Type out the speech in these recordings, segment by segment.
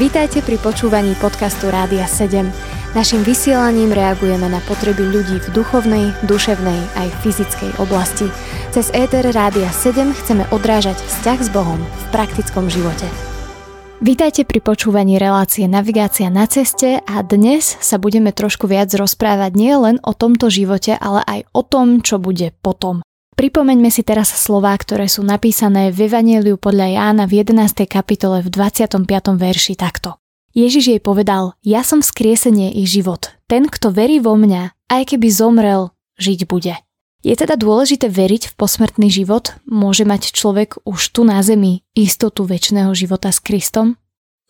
Vítajte pri počúvaní podcastu Rádia 7. Naším vysielaním reagujeme na potreby ľudí v duchovnej, duševnej aj fyzickej oblasti. Cez ETR Rádia 7 chceme odrážať vzťah s Bohom v praktickom živote. Vítajte pri počúvaní relácie Navigácia na ceste a dnes sa budeme trošku viac rozprávať nie len o tomto živote, ale aj o tom, čo bude potom. Pripomeňme si teraz slová, ktoré sú napísané v Evangeliu podľa Jána v 11. kapitole v 25. verši takto. Ježiš jej povedal, ja som vzkriesenie i život. Ten, kto verí vo mňa, aj keby zomrel, žiť bude. Je teda dôležité veriť v posmrtný život? Môže mať človek už tu na zemi istotu väčšného života s Kristom?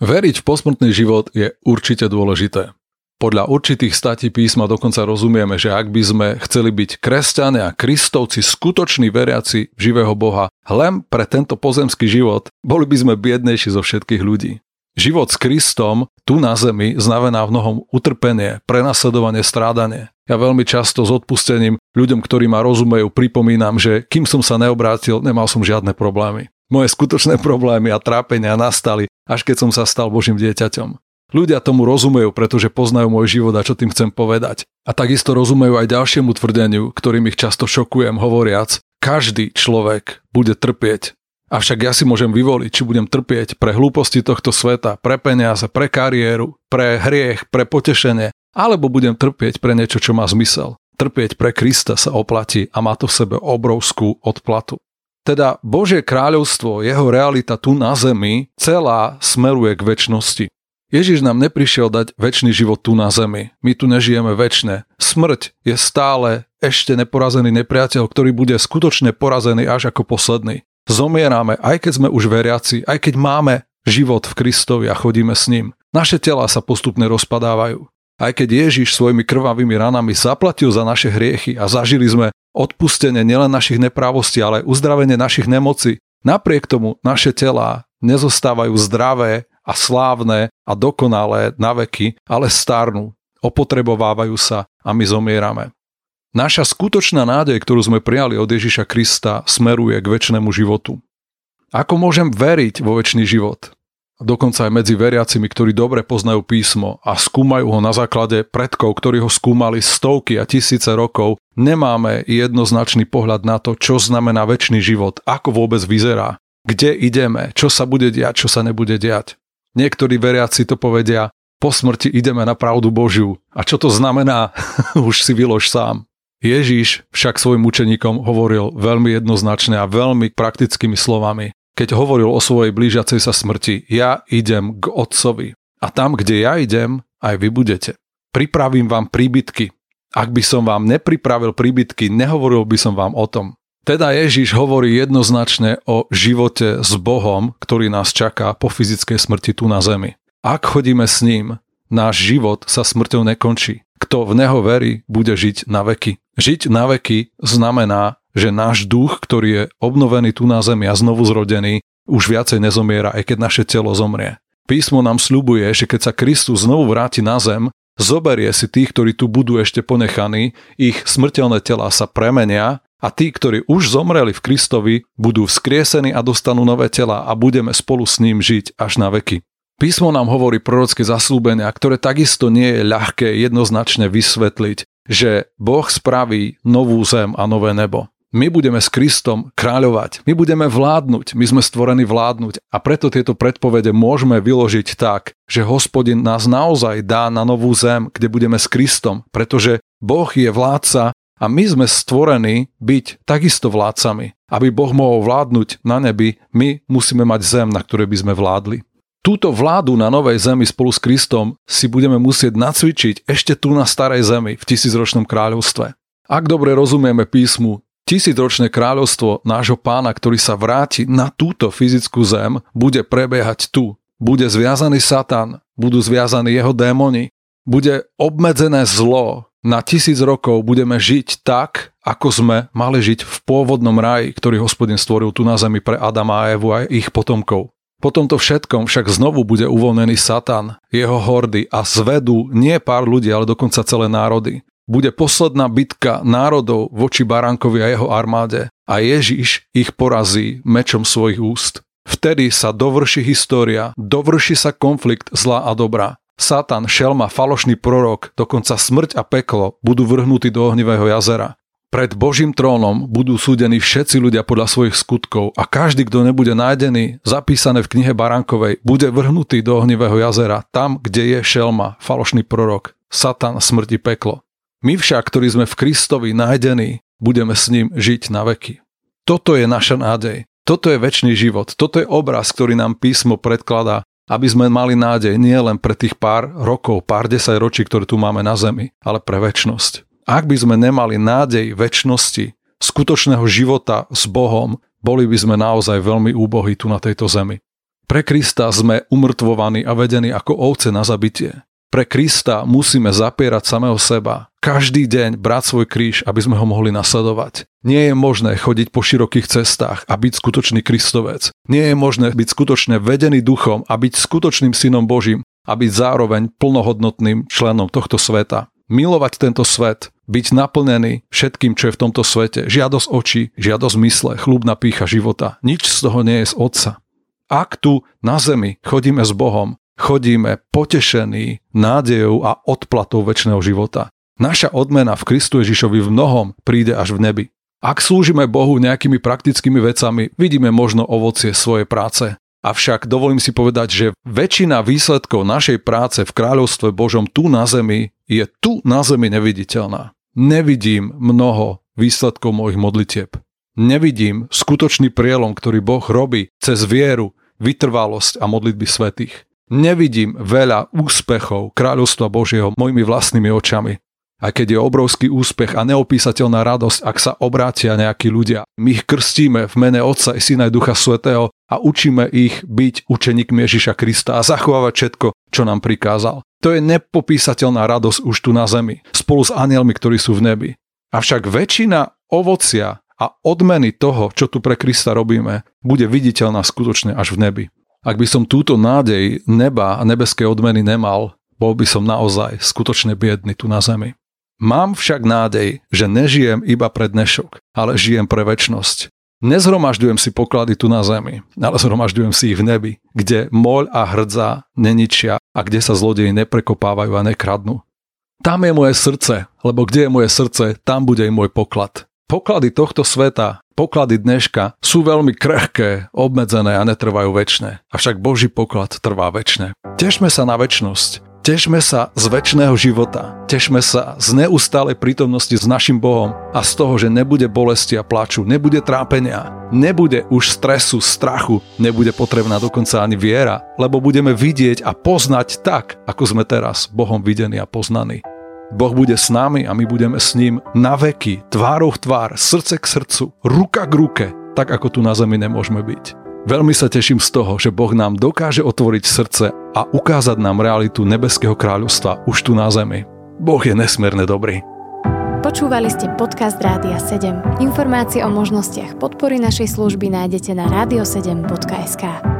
Veriť v posmrtný život je určite dôležité. Podľa určitých statí písma dokonca rozumieme, že ak by sme chceli byť kresťania kristovci, skutoční veriaci živého Boha, len pre tento pozemský život, boli by sme biednejší zo všetkých ľudí. Život s Kristom tu na zemi znamená v mnohom utrpenie, prenasledovanie, strádanie. Ja veľmi často s odpustením ľuďom, ktorí ma rozumejú, pripomínam, že kým som sa neobrátil, nemal som žiadne problémy. Moje skutočné problémy a trápenia nastali, až keď som sa stal Božím dieťaťom. Ľudia tomu rozumejú, pretože poznajú môj život a čo tým chcem povedať. A takisto rozumejú aj ďalšiemu tvrdeniu, ktorým ich často šokujem, hovoriac, každý človek bude trpieť. Avšak ja si môžem vyvoliť, či budem trpieť pre hlúposti tohto sveta, pre peniaze, pre kariéru, pre hriech, pre potešenie, alebo budem trpieť pre niečo, čo má zmysel. Trpieť pre Krista sa oplatí a má to v sebe obrovskú odplatu. Teda Božie kráľovstvo, jeho realita tu na zemi, celá smeruje k väčšnosti. Ježiš nám neprišiel dať väčší život tu na zemi. My tu nežijeme väčšine. Smrť je stále ešte neporazený nepriateľ, ktorý bude skutočne porazený až ako posledný. Zomierame, aj keď sme už veriaci, aj keď máme život v Kristovi a chodíme s ním. Naše tela sa postupne rozpadávajú. Aj keď Ježiš svojimi krvavými ranami zaplatil za naše hriechy a zažili sme odpustenie nielen našich neprávostí, ale aj uzdravenie našich nemocí, napriek tomu naše telá nezostávajú zdravé a slávne a dokonalé na veky, ale starnú, opotrebovávajú sa a my zomierame. Naša skutočná nádej, ktorú sme prijali od Ježiša Krista, smeruje k väčšnému životu. Ako môžem veriť vo väčší život? Dokonca aj medzi veriacimi, ktorí dobre poznajú písmo a skúmajú ho na základe predkov, ktorí ho skúmali stovky a tisíce rokov, nemáme jednoznačný pohľad na to, čo znamená väčší život, ako vôbec vyzerá, kde ideme, čo sa bude diať, čo sa nebude diať. Niektorí veriaci to povedia, po smrti ideme na pravdu Božiu. A čo to znamená, už si vylož sám. Ježíš však svojim učeníkom hovoril veľmi jednoznačne a veľmi praktickými slovami. Keď hovoril o svojej blížiacej sa smrti, ja idem k Otcovi. A tam, kde ja idem, aj vy budete. Pripravím vám príbytky. Ak by som vám nepripravil príbytky, nehovoril by som vám o tom. Teda Ježiš hovorí jednoznačne o živote s Bohom, ktorý nás čaká po fyzickej smrti tu na zemi. Ak chodíme s ním, náš život sa smrťou nekončí. Kto v neho verí, bude žiť na veky. Žiť na veky znamená, že náš duch, ktorý je obnovený tu na zemi a znovu zrodený, už viacej nezomiera, aj keď naše telo zomrie. Písmo nám sľubuje, že keď sa Kristus znovu vráti na zem, zoberie si tých, ktorí tu budú ešte ponechaní, ich smrteľné tela sa premenia a tí, ktorí už zomreli v Kristovi, budú vzkriesení a dostanú nové tela a budeme spolu s ním žiť až na veky. Písmo nám hovorí prorocké zaslúbenia, ktoré takisto nie je ľahké jednoznačne vysvetliť, že Boh spraví novú zem a nové nebo. My budeme s Kristom kráľovať, my budeme vládnuť, my sme stvorení vládnuť a preto tieto predpovede môžeme vyložiť tak, že hospodin nás naozaj dá na novú zem, kde budeme s Kristom, pretože Boh je vládca a my sme stvorení byť takisto vládcami. Aby Boh mohol vládnuť na nebi, my musíme mať zem, na ktorej by sme vládli. Túto vládu na novej zemi spolu s Kristom si budeme musieť nacvičiť ešte tu na starej zemi v tisícročnom kráľovstve. Ak dobre rozumieme písmu, tisícročné kráľovstvo nášho pána, ktorý sa vráti na túto fyzickú zem, bude prebiehať tu. Bude zviazaný Satan, budú zviazaní jeho démoni, bude obmedzené zlo, na tisíc rokov budeme žiť tak, ako sme mali žiť v pôvodnom raji, ktorý hospodin stvoril tu na zemi pre Adama a Evu a ich potomkov. Po tomto všetkom však znovu bude uvoľnený Satan, jeho hordy a zvedú nie pár ľudí, ale dokonca celé národy. Bude posledná bitka národov voči Barankovi a jeho armáde a Ježiš ich porazí mečom svojich úst. Vtedy sa dovrší história, dovrší sa konflikt zla a dobra. Satan, šelma, falošný prorok, dokonca smrť a peklo budú vrhnutí do ohnivého jazera. Pred Božím trónom budú súdení všetci ľudia podľa svojich skutkov a každý, kto nebude nájdený, zapísané v knihe Barankovej, bude vrhnutý do ohnivého jazera, tam, kde je šelma, falošný prorok, Satan, smrti, peklo. My však, ktorí sme v Kristovi nájdení, budeme s ním žiť na veky. Toto je naša nádej. Toto je väčší život. Toto je obraz, ktorý nám písmo predkladá, aby sme mali nádej nie len pre tých pár rokov, pár desať ročí, ktoré tu máme na zemi, ale pre väčnosť. Ak by sme nemali nádej väčšnosti, skutočného života s Bohom, boli by sme naozaj veľmi úbohí tu na tejto zemi. Pre Krista sme umrtvovaní a vedení ako ovce na zabitie. Pre Krista musíme zapierať samého seba, každý deň brať svoj kríž, aby sme ho mohli nasledovať. Nie je možné chodiť po širokých cestách a byť skutočný Kristovec. Nie je možné byť skutočne vedený duchom a byť skutočným synom Božím a byť zároveň plnohodnotným členom tohto sveta. Milovať tento svet, byť naplnený všetkým, čo je v tomto svete. Žiadosť očí, žiadosť mysle, chlubná pícha života. Nič z toho nie je z Otca. Ak tu na zemi chodíme s Bohom, chodíme potešení nádejou a odplatou väčšného života. Naša odmena v Kristu Ježišovi v mnohom príde až v nebi. Ak slúžime Bohu nejakými praktickými vecami, vidíme možno ovocie svojej práce. Avšak dovolím si povedať, že väčšina výsledkov našej práce v kráľovstve Božom tu na zemi je tu na zemi neviditeľná nevidím mnoho výsledkov mojich modlitieb. Nevidím skutočný prielom, ktorý Boh robí cez vieru, vytrvalosť a modlitby svetých. Nevidím veľa úspechov kráľovstva Božieho mojimi vlastnými očami. A keď je obrovský úspech a neopísateľná radosť, ak sa obrátia nejakí ľudia. My ich krstíme v mene Otca i Syna i Ducha Svetého a učíme ich byť učeníkmi Ježiša Krista a zachovávať všetko, čo nám prikázal. To je nepopísateľná radosť už tu na zemi, spolu s anielmi, ktorí sú v nebi. Avšak väčšina ovocia a odmeny toho, čo tu pre Krista robíme, bude viditeľná skutočne až v nebi. Ak by som túto nádej neba a nebeskej odmeny nemal, bol by som naozaj skutočne biedný tu na zemi. Mám však nádej, že nežijem iba pre dnešok, ale žijem pre väčnosť. Nezhromažďujem si poklady tu na zemi, ale zhromažďujem si ich v nebi, kde moľ a hrdza neničia a kde sa zlodeji neprekopávajú a nekradnú. Tam je moje srdce, lebo kde je moje srdce, tam bude i môj poklad. Poklady tohto sveta, poklady dneška sú veľmi krehké, obmedzené a netrvajú väčšie. Avšak Boží poklad trvá väčšie. Tešme sa na väčnosť, Tešme sa z väčšného života. Tešme sa z neustálej prítomnosti s našim Bohom a z toho, že nebude bolesti a plaču, nebude trápenia, nebude už stresu, strachu, nebude potrebná dokonca ani viera, lebo budeme vidieť a poznať tak, ako sme teraz Bohom videní a poznaní. Boh bude s nami a my budeme s ním na veky, tvárou v tvár, srdce k srdcu, ruka k ruke, tak ako tu na zemi nemôžeme byť. Veľmi sa teším z toho, že Boh nám dokáže otvoriť srdce a ukázať nám realitu Nebeského kráľovstva už tu na zemi. Boh je nesmierne dobrý. Počúvali ste podcast Rádia 7. Informácie o možnostiach podpory našej služby nájdete na radio7.sk.